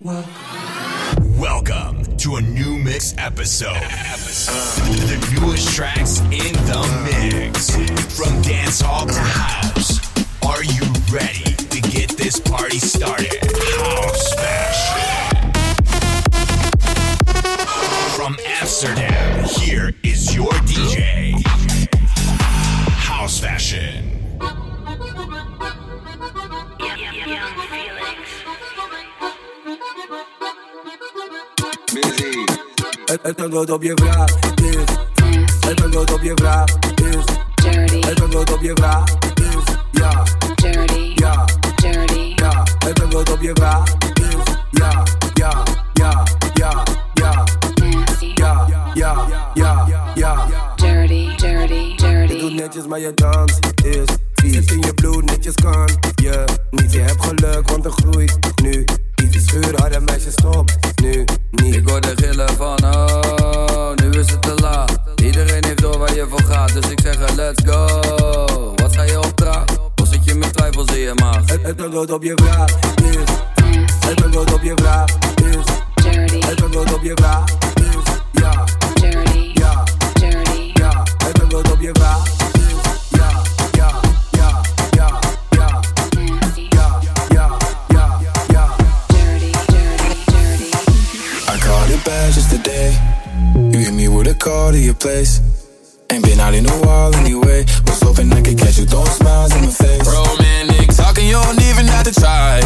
Welcome to a new mix episode. The newest tracks in the mix. From dance hall to house. Are you ready to get this party started? House El tango tobie wra, this El tango is. Het kan Dirty. Nood op je vraag, is, ja Dirty. Ja, Dirty. Yeah El een nood op je Yeah, yeah, yeah, ja, ja, ja, ja, ja, ja, yeah Dirty, dirty, dirty. Je doet netjes maar je dans is je Zit in je bloed, netjes kan je niet. Je hebt geluk, want er groeit nu Iets. Schuur, harde meisjes stop nu niet. Ik hoor de gillen van let's go. Wat ga je opdragen? Of zit je met twijfels in je maag? Het, het antwoord op je vraag is. Het antwoord op je vraag is. Het antwoord op je vraag is. Ja. Ja. Ja. Het antwoord op je vraag is. Ja. Ja. Ja. Ja. Ja. Ja. Ja. Ja. Ja. I called it bad just today. You hit me with a call to your place. In a while anyway. Was hoping I could catch you throwing smiles in my face. Romantic talking, you don't even have to try.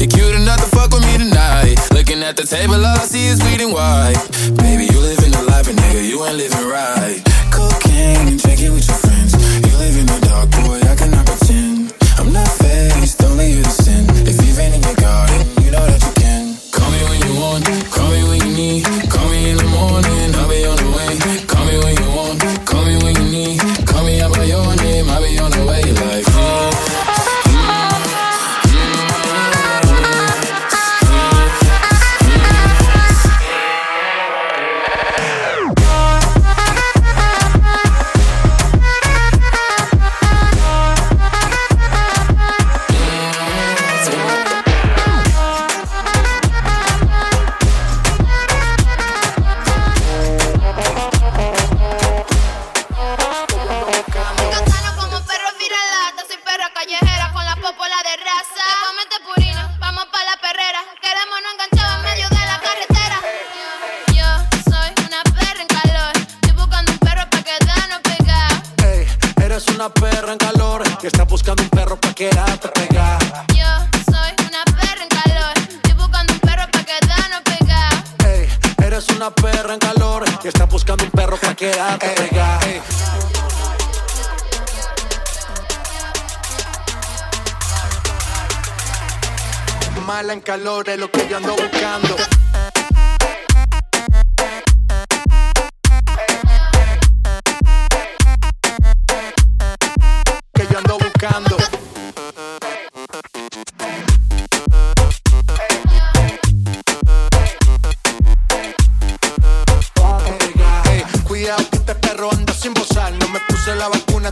You're cute enough to fuck with me tonight. Looking at the table, all I see is bleeding white.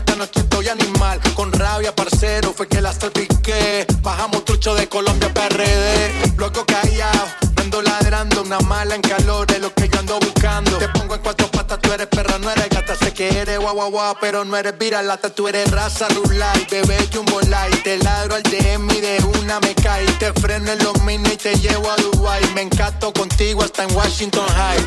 Esta noche estoy animal Con rabia, parcero, fue que la salpiqué Bajamos trucho de Colombia, PRD Loco callado, ando ladrando Una mala en calor es lo que yo ando buscando Te pongo en cuatro patas, tú eres perra, no eres gata Sé que eres guau guau guau, pero no eres viralata Tú eres raza rulay, bebé jumbo light Te ladro al DM y de una me cae Te freno en los mini y te llevo a Dubai Me encanto contigo hasta en Washington High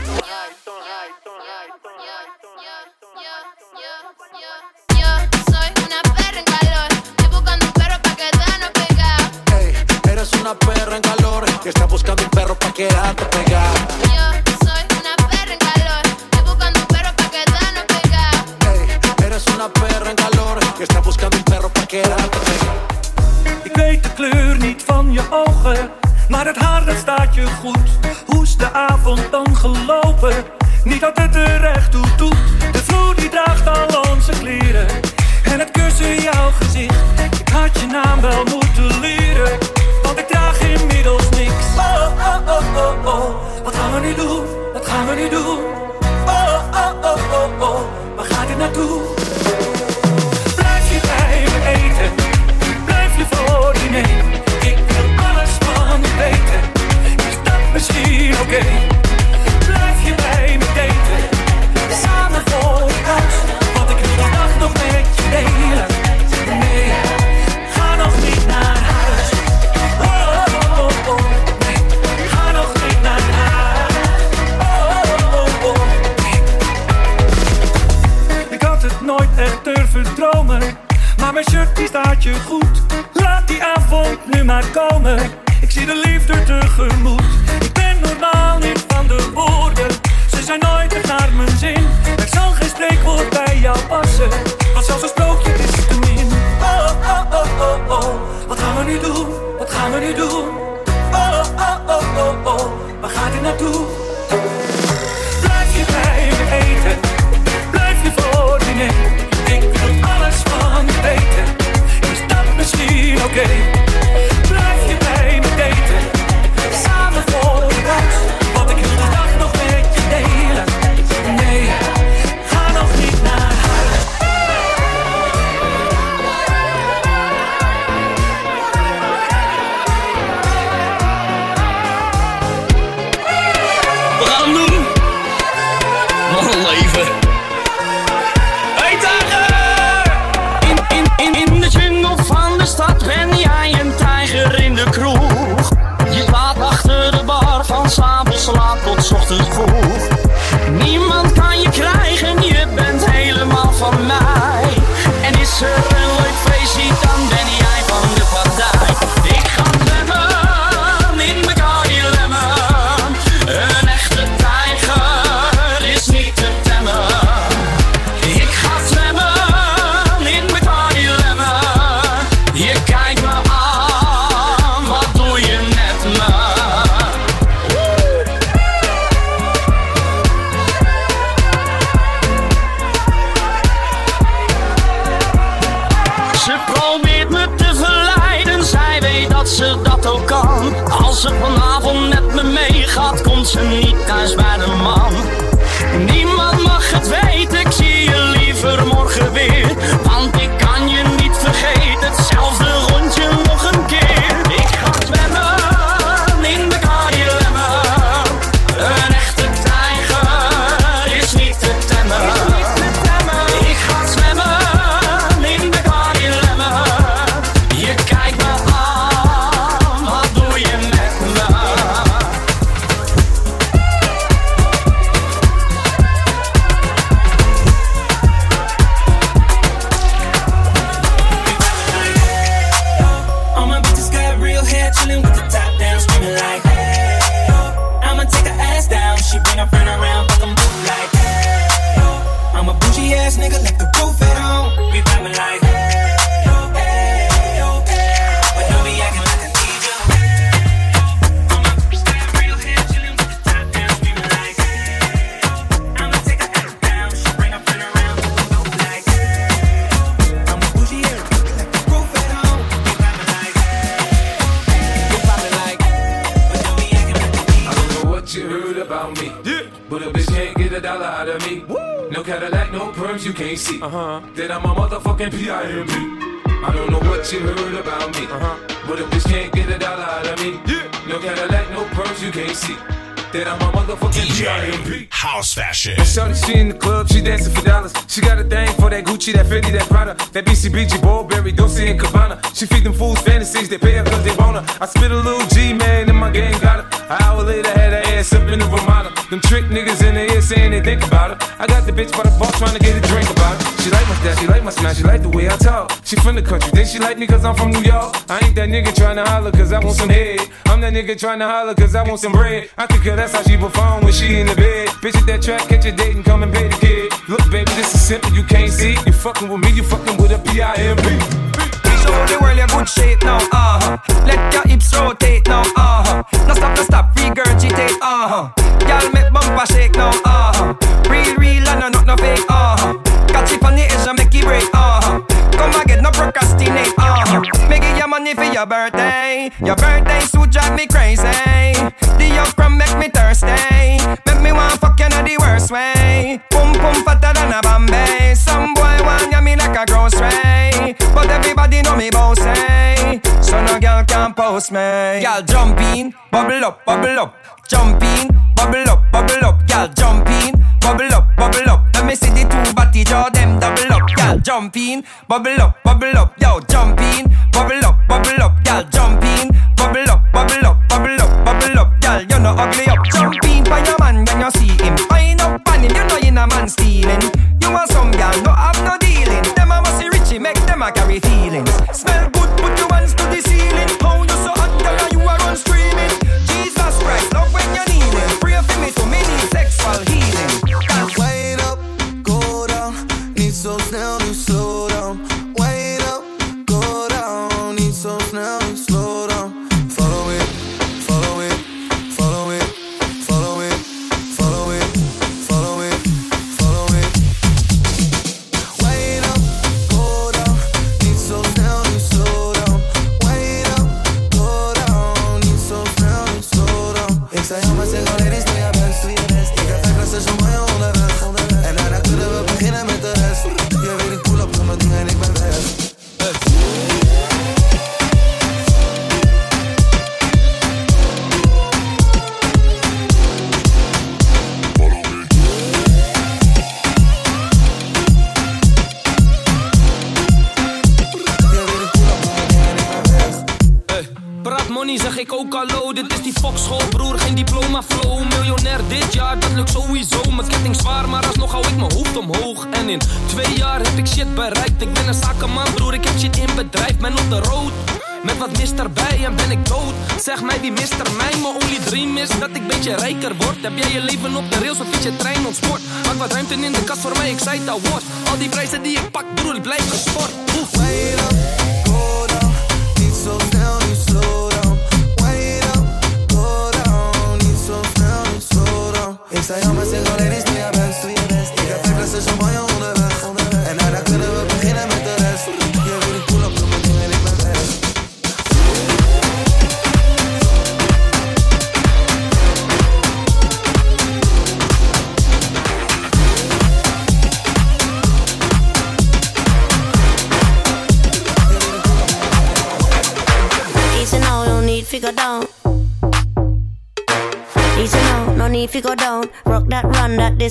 eres una perra en calor que está buscando un perro pa' quedarte pegada. Yo soy una perra en calor, estoy buscando un perro pa' quedarnos pegados. Ey, eres una perra en calor que está buscando un perro pa' quedarte pegada. Ik weet de kleur niet van je ogen, maar het haar dat staat je goed. Hoe is de avond dan gelopen? Niet dat het er echt toe doet. De vloer die draagt al onze kleren en het kussen jouw gezicht. Ik had je naam wel moeten through je goed. Laat die avond nu maar komen. Ik zie de liefde tegemoet. Ik ben normaal niet van de woorden. Ze zijn nooit echt naar mijn zin. Er zal geen spreekwoord bij jou passen. Want zelfs een sprookje is te min. Oh, oh, oh, oh, oh. Wat gaan we nu doen? Wat gaan we nu doen? Oh, oh, oh, oh, oh. Waar gaat dit naartoe? gave Niemand kan je krijgen, je bent helemaal van mij. En is er meegaat, komt ze niet thuis bij de man. Niemand mag het weten, ik zie je liever morgen weer. House Fashion. Shorty, she in the club, she dancing for dollars. She got a thing for that Gucci, that Fendi, that Prada, that BCBG, Burberry, Dolce and Cabana. She feed them fools fantasies, they pay her cause they want her. I spit a little G, man, and my gang got her. An hour later, had her ass up in the Ramada. Them trick niggas in the ear saying they think about her. I got the bitch by the bar trying to get a drink about her. She like style, she like my smile, she like the way I talk. She from the country, then she like me cause I'm from New York. I ain't that nigga trying to holler cause I want some head. I'm that nigga trying to holler cause I want some bread. I think that's how she perform when she in the bed. Bitch at that track, catch a date and come and pay the kid. Look, baby, this is simple, you can't see. You fucking with me, you fucking with a P-I-M-P. Show the world your good shape now, uh-huh. Let your hips rotate now, uh-huh. No stop, no stop, regurgitate, uh-huh. Y'all make bumper shake now, uh-huh. Real, real, and no, not no fake, uh-huh. Catch it on the edge and make it break, uh-huh. Come again, no procrastinate, uh-huh. Make it your money for your birthday. Your birthday suit drive me crazy. The young from make me thirsty. Make me want fuck you in the worst way. Boom boom fatter than a Bombay. Some boy want ya me like a grocery. But everybody know me bossy. So no girl can post me. Girl jump in, bubble up, bubble up. Jump in, bubble up, bubble up. Girl jump in, bubble up, bubble up. Me see the two body jaw them double up. Girl jump in, bubble up, bubble up. Yo jump in, bubble up, bubble up. Girl jump in, bubble up, bubble up, bubble up, bubble up. Girl you know ugly up. Jump in for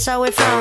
so it from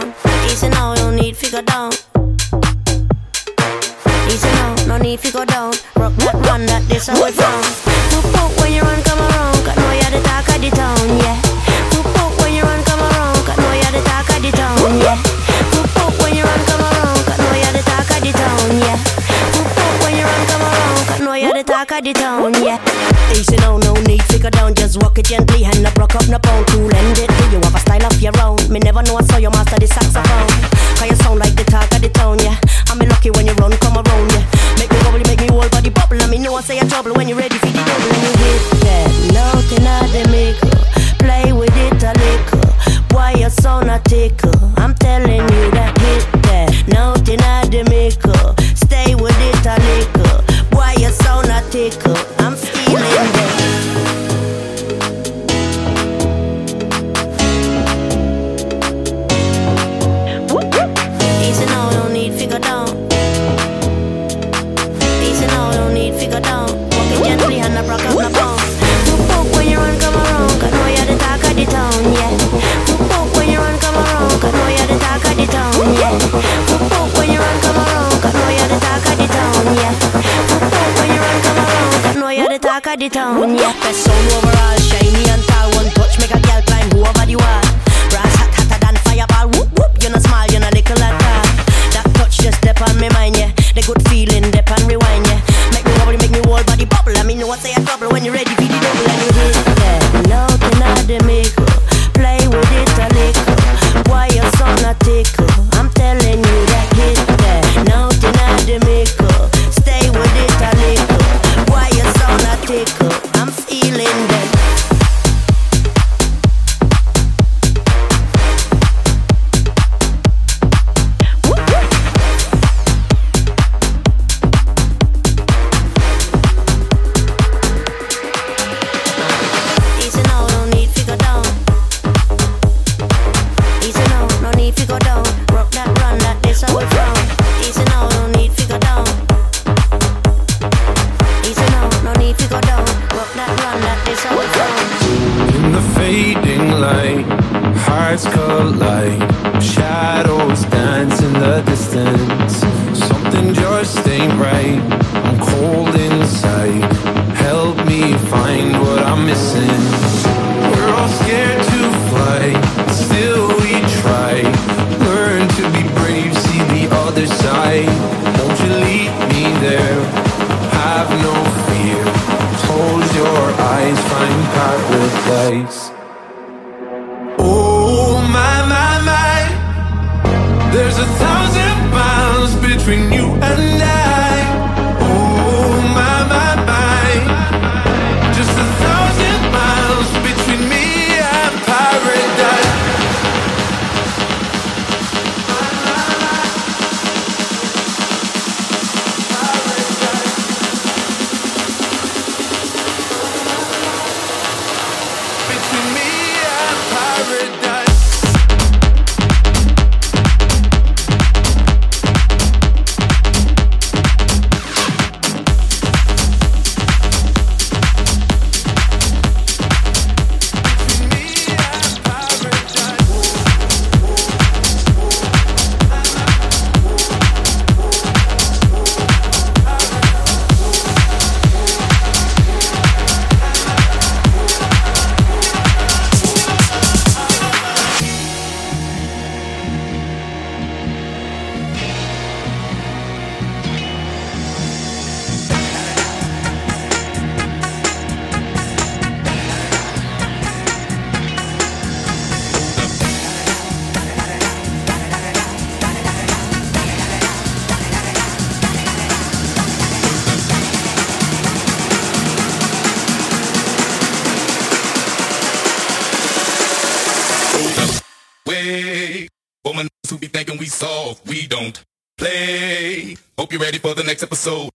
don't play. Hope you're ready for the next episode.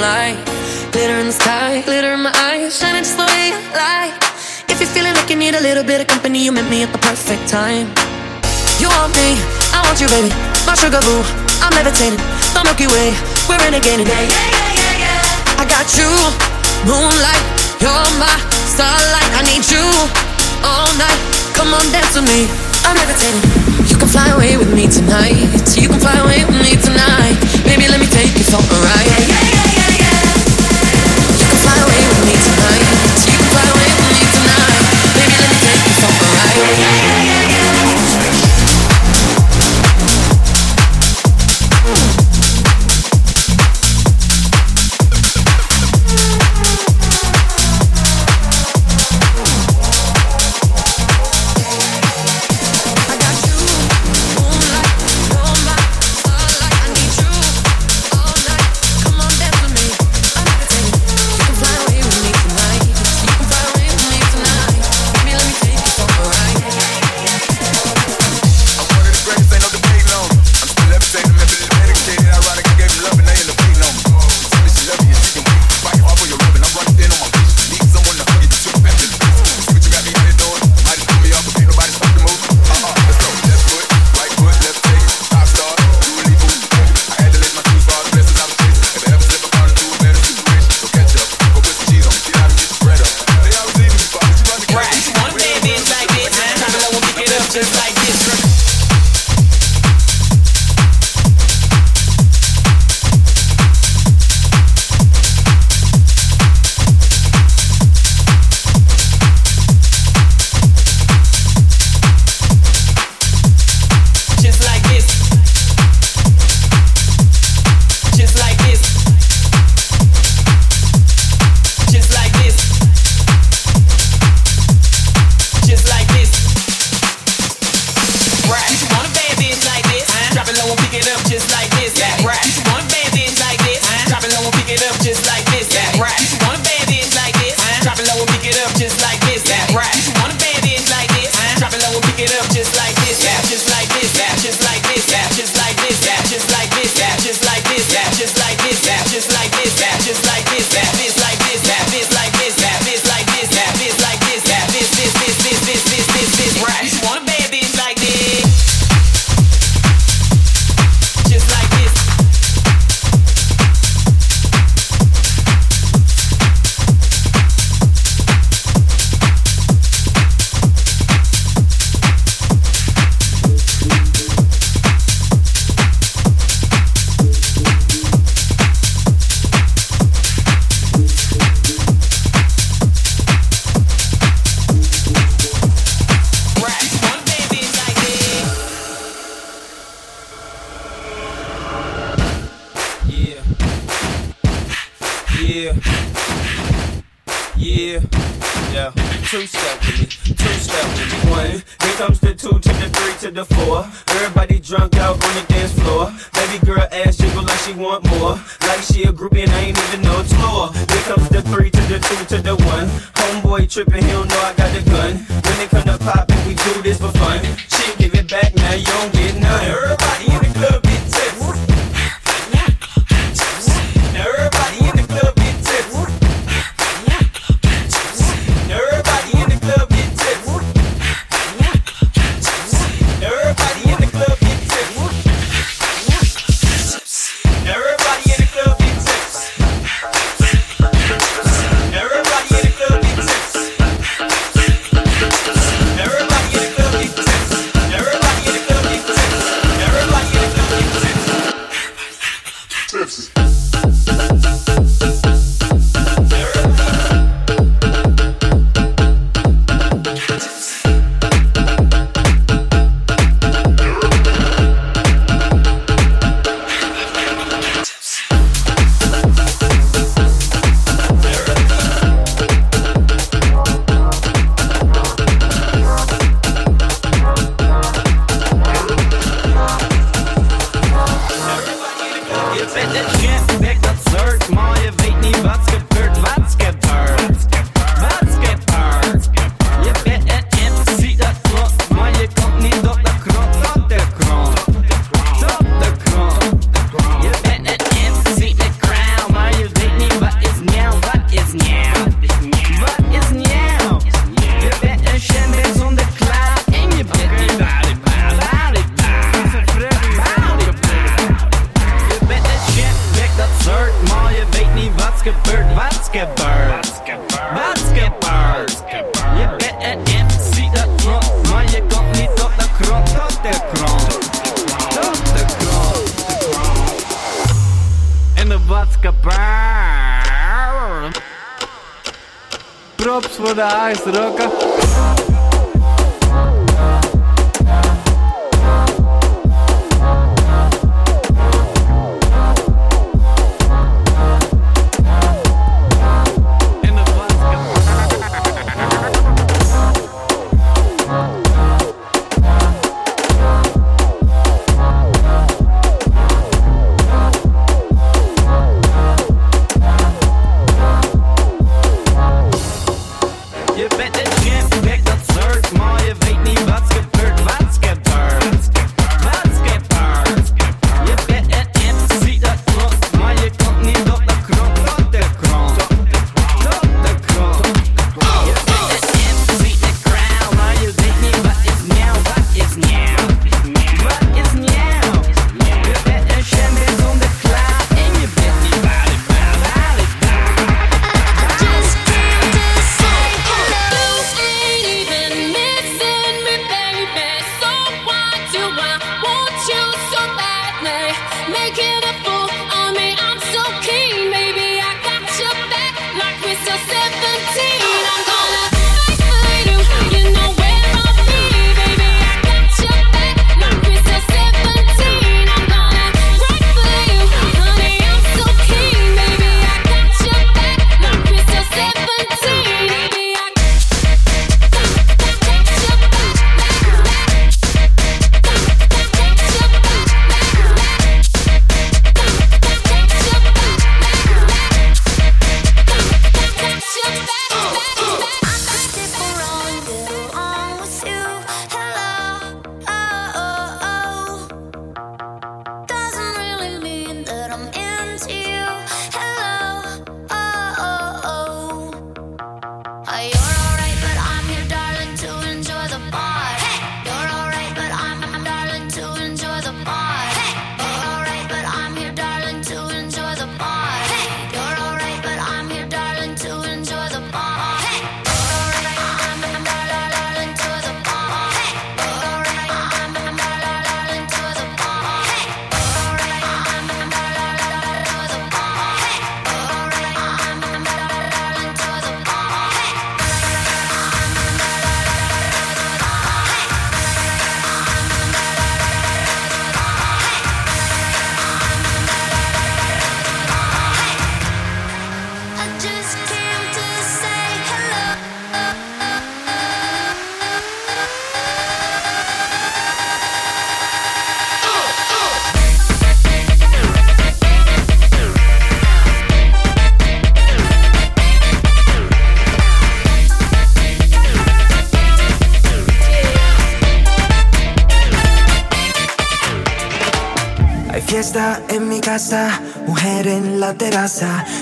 moonlight Glitter in the sky, glitter in my eyes Shining just the way you like. If you're feeling like you need a little bit of company You met me at the perfect time. You want me, I want you baby. My sugar boo, I'm levitating. The Milky Way, we're renegading yeah, yeah, yeah, yeah, yeah. I got you, moonlight. You're my starlight. I need you all night. Come on, dance with me, I'm levitating. You can fly away with me tonight. You can fly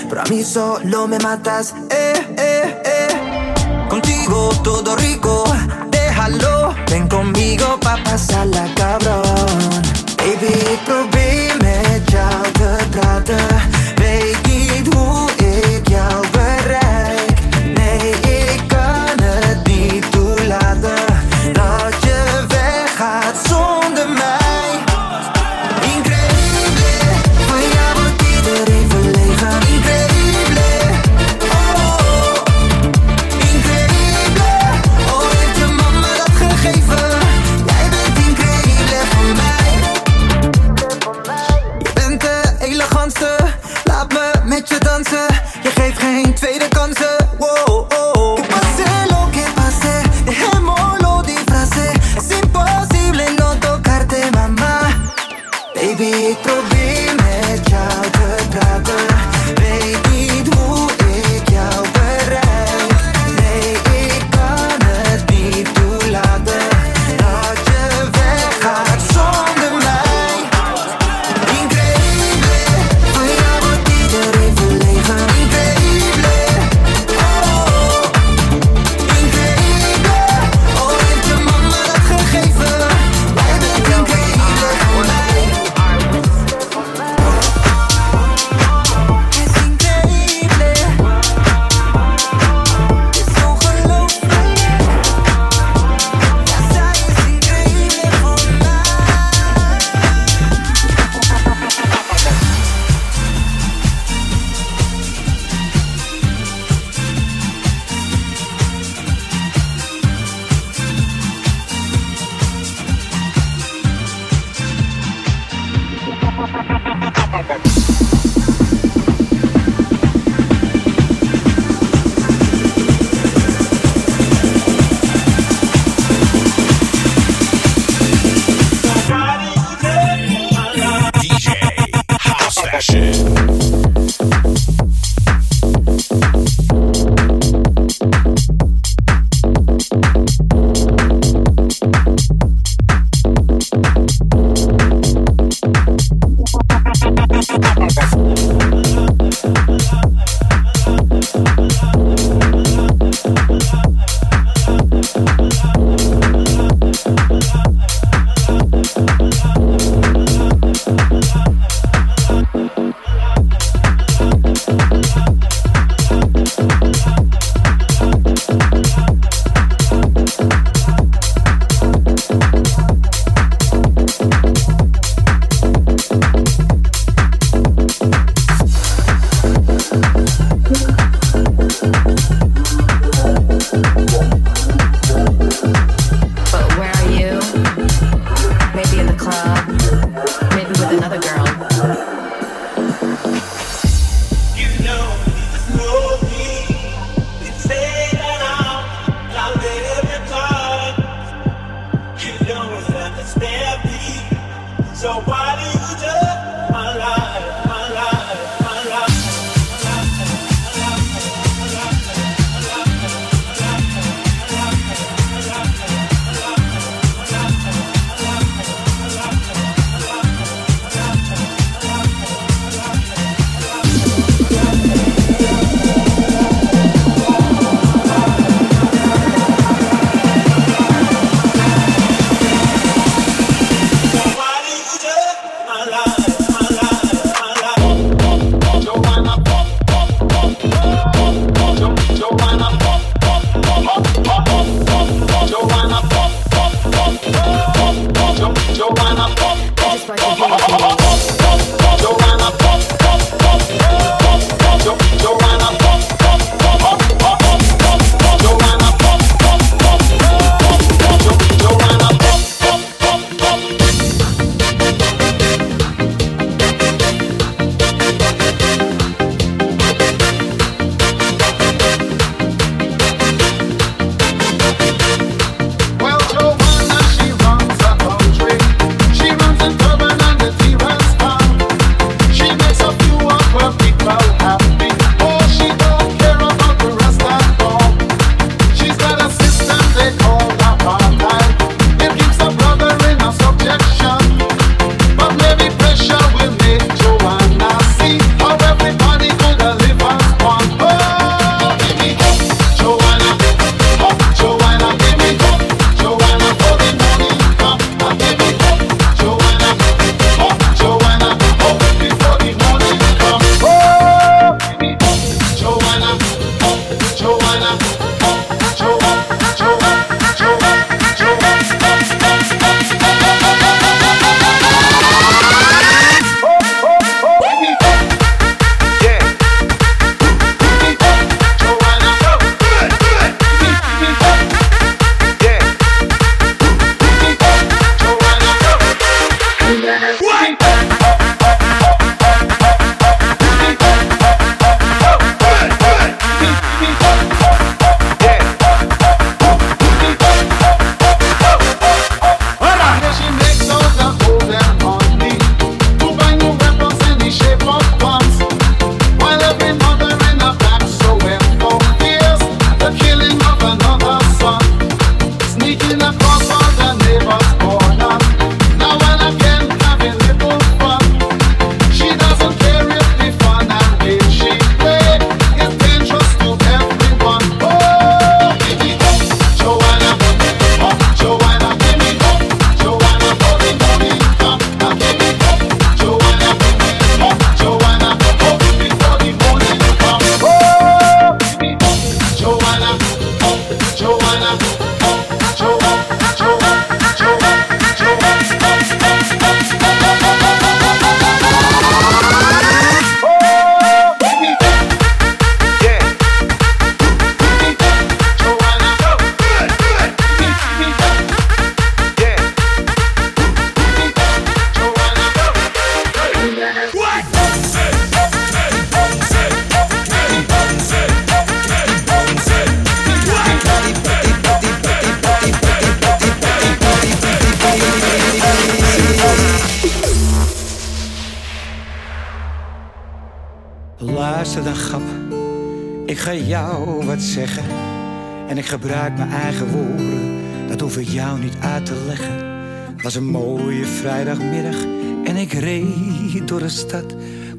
pero a mí solo me matas, eh, eh, eh. Contigo todo rico, déjalo, ven conmigo pa' pasarla cabrón. Baby, prohibime ya te trata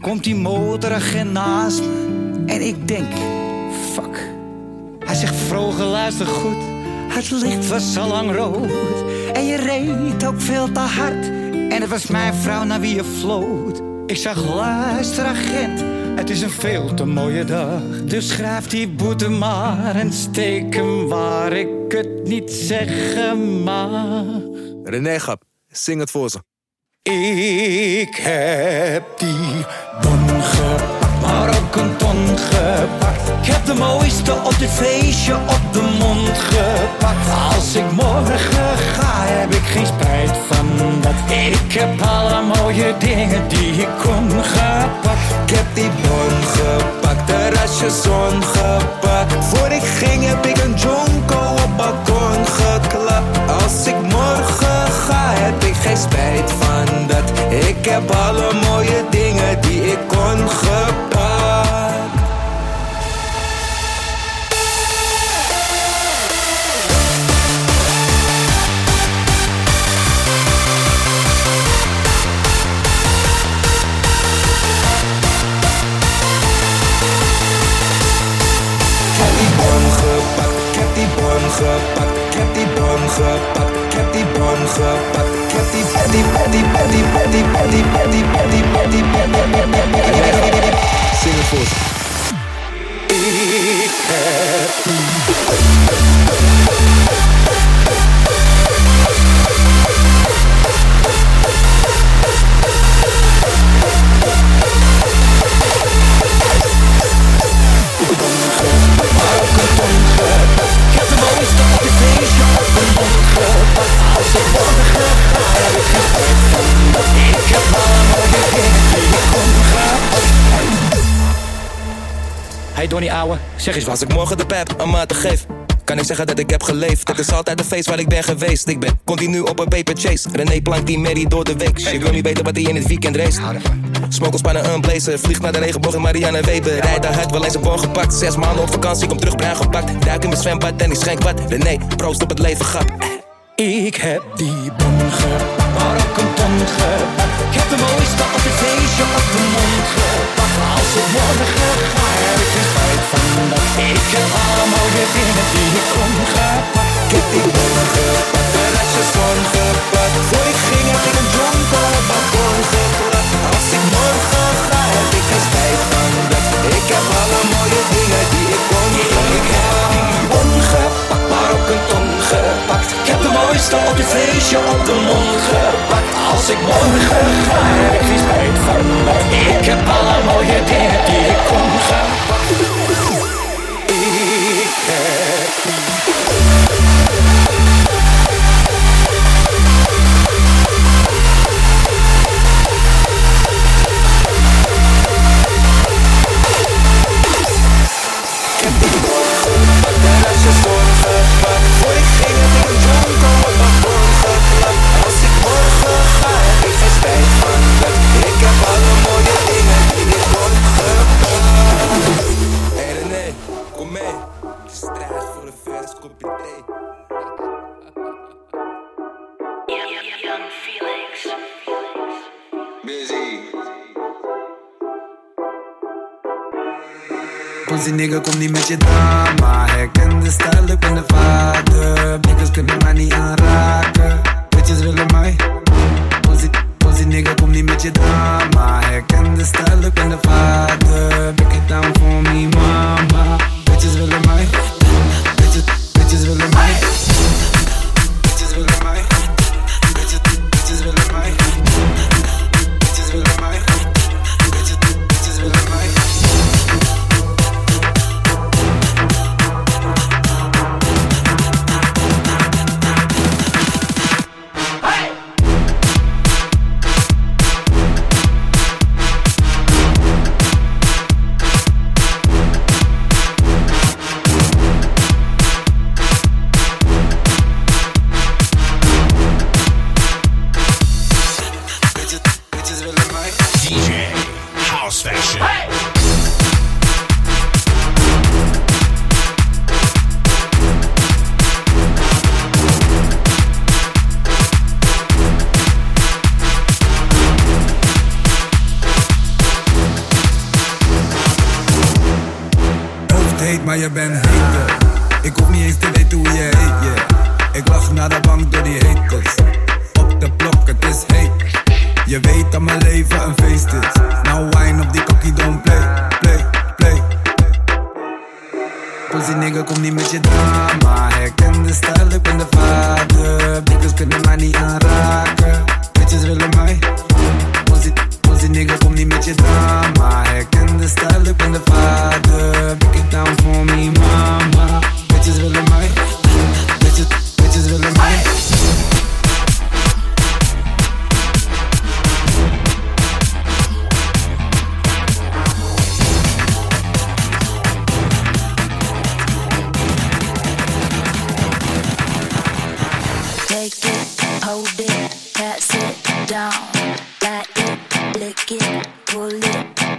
Komt die motoragent naast me. En ik denk, fuck. Hij zegt vroeger luister goed. Het licht was al lang rood. En je reed ook veel te hard. En het was mijn vrouw naar wie je floot. Ik zag luister agent. Het is een veel te mooie dag. Dus schrijf die boete maar en steek hem waar ik het niet zeggen mag. René Gap, zing het voor ze. Heb de mooiste op dit feestje op de mond gepakt. Als ik morgen ga, heb ik geen spijt van dat. Ik heb alle mooie dingen die ik kon gepakt. Ik heb die bon gepakt, terrasje zon gepakt. Voor ik ging heb ik een jonko op balkon geklapt. Als ik morgen ga, heb ik geen spijt van dat. Ik heb alle mooie dingen die ik kon gepakt. gepakt, ik heb die boom gepakt, ik heb die boom gepakt, ik heb die paddy, paddy, paddy, paddy, paddy, paddy, paddy, paddy, paddy, Zing het voor. Ik heb Hey Donnie ouwe, zeg eens was ik morgen de pep een maat te geef kan ik zeggen dat ik heb geleefd? Het is altijd een feest waar ik ben geweest. Ik ben continu op een paper chase. René plankt die Mary door de week. Ik wil niet weten wat hij in het weekend race. Smokelspannen een blazer. Vliegt naar de regenboog in Marianne Weber. Rijd daar hard, wel eens een bon gepakt. Zes maanden op vakantie, kom terug bruin gepakt Duik in mijn zwembad en ik schenk wat. René, proost op het leven, grap Ik heb die bon gepakt, maar ook een ton gepakt. Ik heb de mooiste op het feestje op de mond gepakt. Als ik morgen ga, heb ik geen spijt van dat. Ik heb alle mooie dingen die ik kon gepakt. Ik heb die bon gepakt, terrasje zon gepakt Voor ik ging heb ik een jonko op balkon geklapt Als ik morgen ga, heb ik geen spijt van dat Ik heb alle mooie dingen die ik kon Ik heb mooiste op het feestje op de mond gepakt. Als ik morgen ga, heb ik geen spijt van. Ik heb alle mooie dingen die ik kon gepakt. Nigga, kom niet met je drama. Herken de stijl, ik ben de vader. Niggas kunnen mij niet aanraken.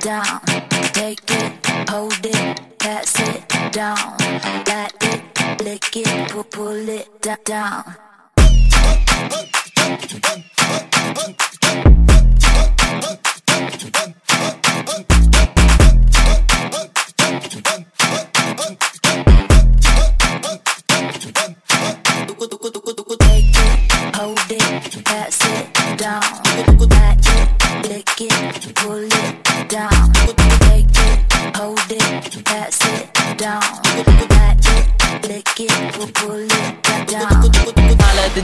Down. Take it, hold it, pass it down. Let it, lick it, pull, pull it down.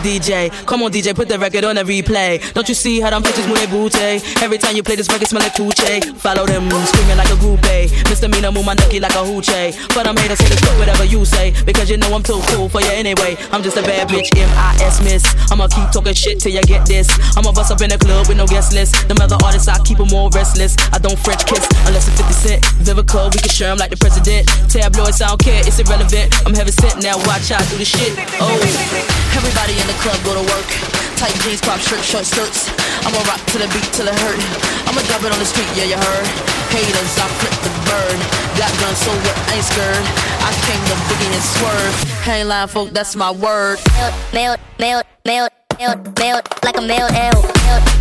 DJ. Come on, DJ, put the record on a replay. Don't you see how them bitches move their booty? Every time you play this record, smell like Tuche. Follow them, screaming like a groupie. Misdemeanor, move my nucky like a hoochie. But I'm haters, haters, fuck whatever you say. Because you know I'm too cool for you anyway. I'm just a bad bitch, M-I-S miss. I'ma keep talking shit till you get this. I'ma bust up in the club with no guest list. Them other artists, I keep them all restless. I don't French kiss unless it's 50 Cent. Vivica, we can share 'em like the president. Tabloids, I don't care, it's irrelevant. I'm heaven sent now, watch I do the shit. Oh, everybody in the club go to work. Tight jeans, pop shirt, short skirts. I'ma rock to the beat till it hurt. I'ma drop it on the street, yeah, you heard. Haters, I flip the bird. Got guns, so what? I ain't scared. I came to biggie and swerve. Ain't lying, folk, that's my word. Melt, melt, melt, melt, melt, like a melt L.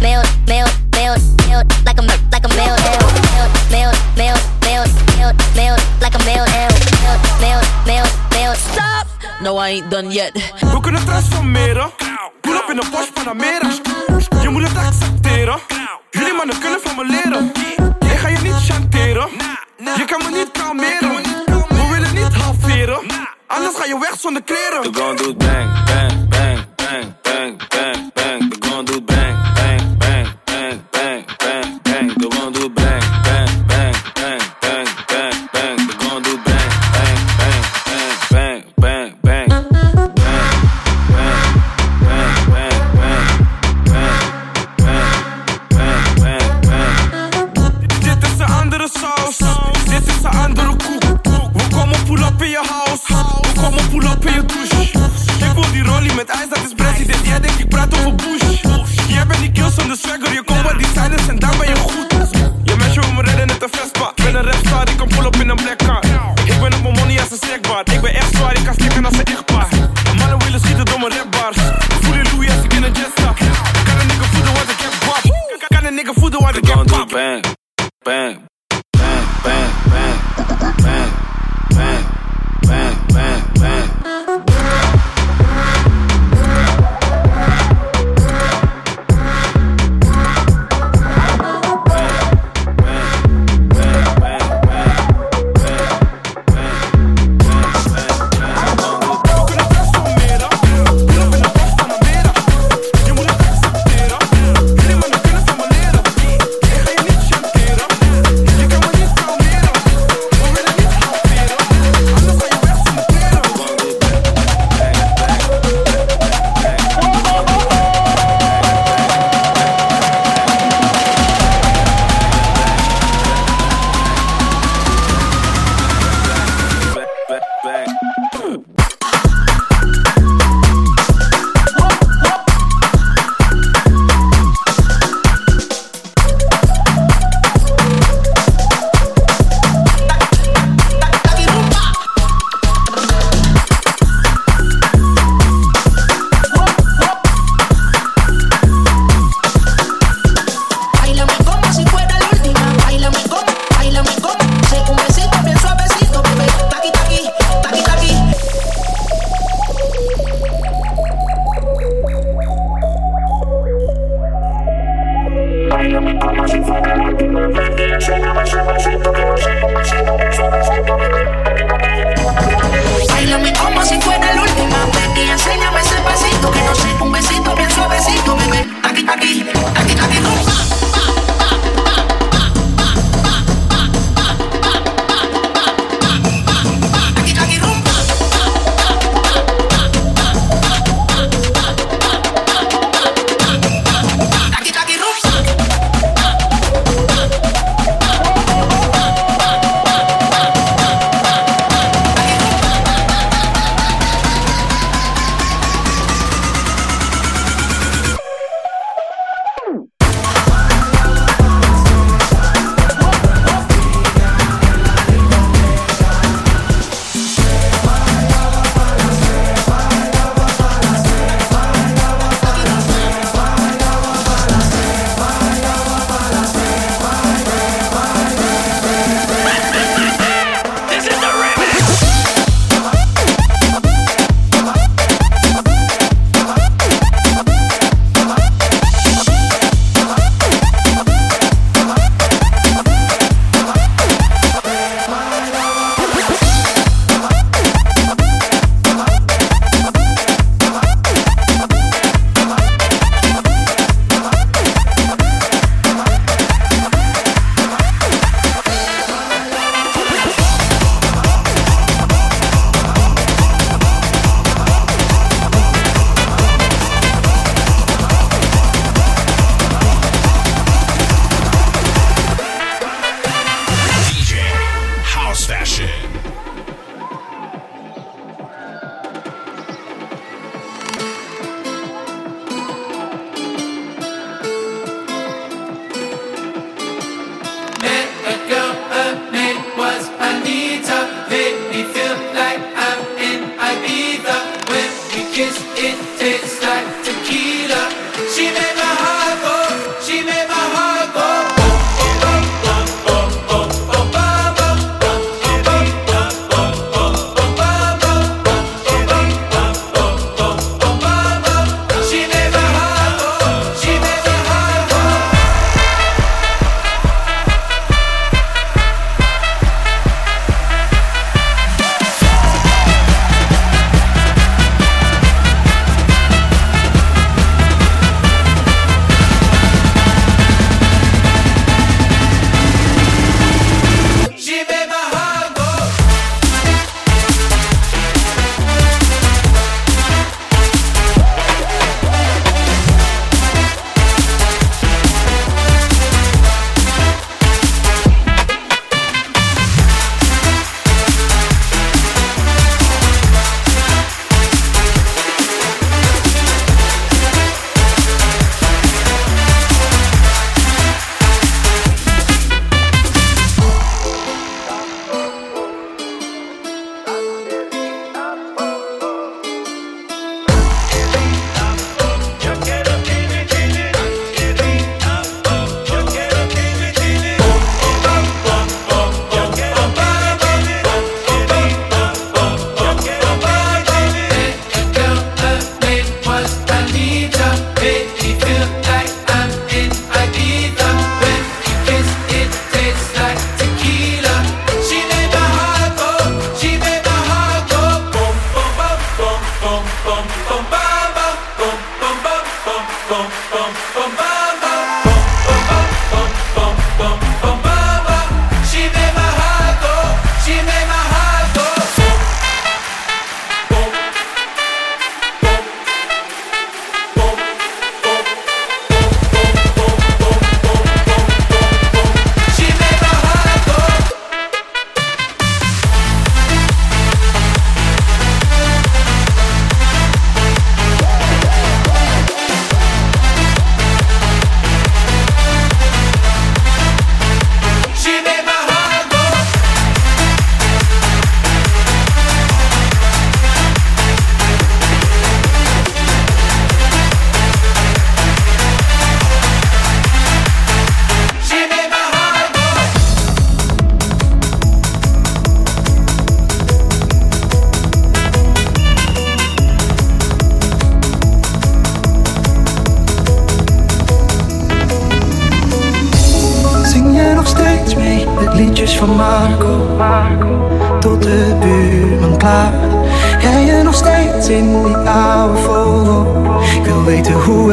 Melt, melt, melt, melt, like a like a melt L. Melt, melt, melt, melt, like a melt L. Melt, melt, melt. Stop! No, I ain't done yet. We kunnen transformeren. Pull up in een Porsche Panamera. Je moet het accepteren. Jullie mannen kunnen van me leren. Ik ga je niet chanteren. Je kan me niet kalmeren. We willen niet halveren. Anders ga je weg zonder kleren. De gun doet bang, bang, bang, bang,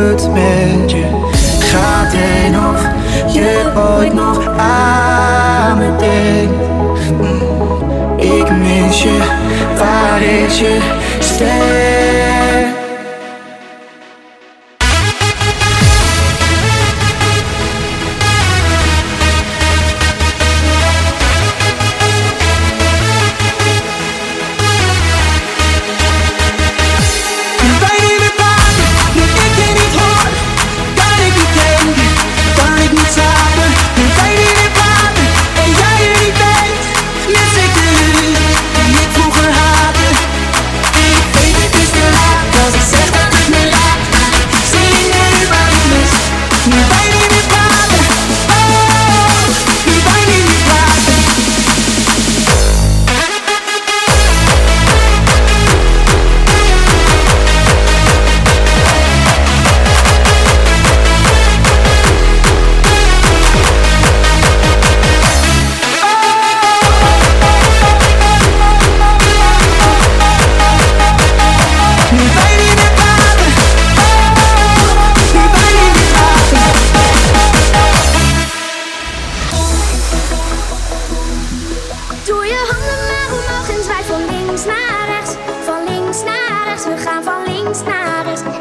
Het met je. Gaat hij nog, je ooit nog aan me denkt? Hm, ik mis je, waar is je stem? sabes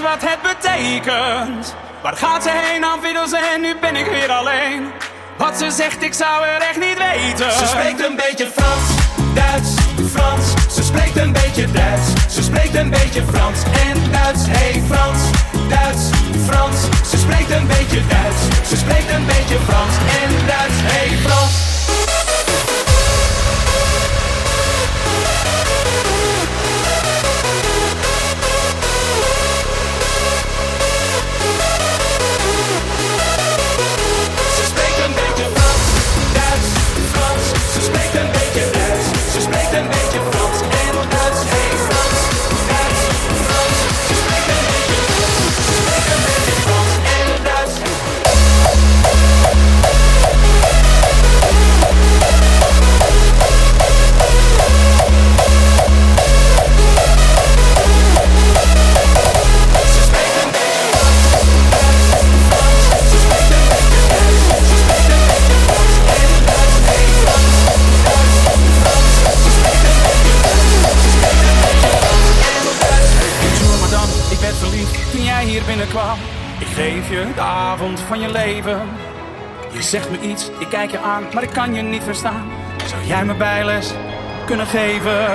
wat het betekent. Waar gaat ze heen nou, aan Fiddels en nu ben ik weer alleen. Wat ze zegt, ik zou er echt niet weten. Ze spreekt een beetje Frans, Duits, Frans. Ze spreekt een beetje Duits. Ze spreekt een beetje Frans en Duits. Hey Frans, Duits, Frans. Ze spreekt een beetje Duits. Ze spreekt een beetje Frans en Duits. Hey Frans. Ik geef je de avond van je leven. Je zegt me iets, ik kijk je aan, maar ik kan je niet verstaan. Zou jij me bijles kunnen geven?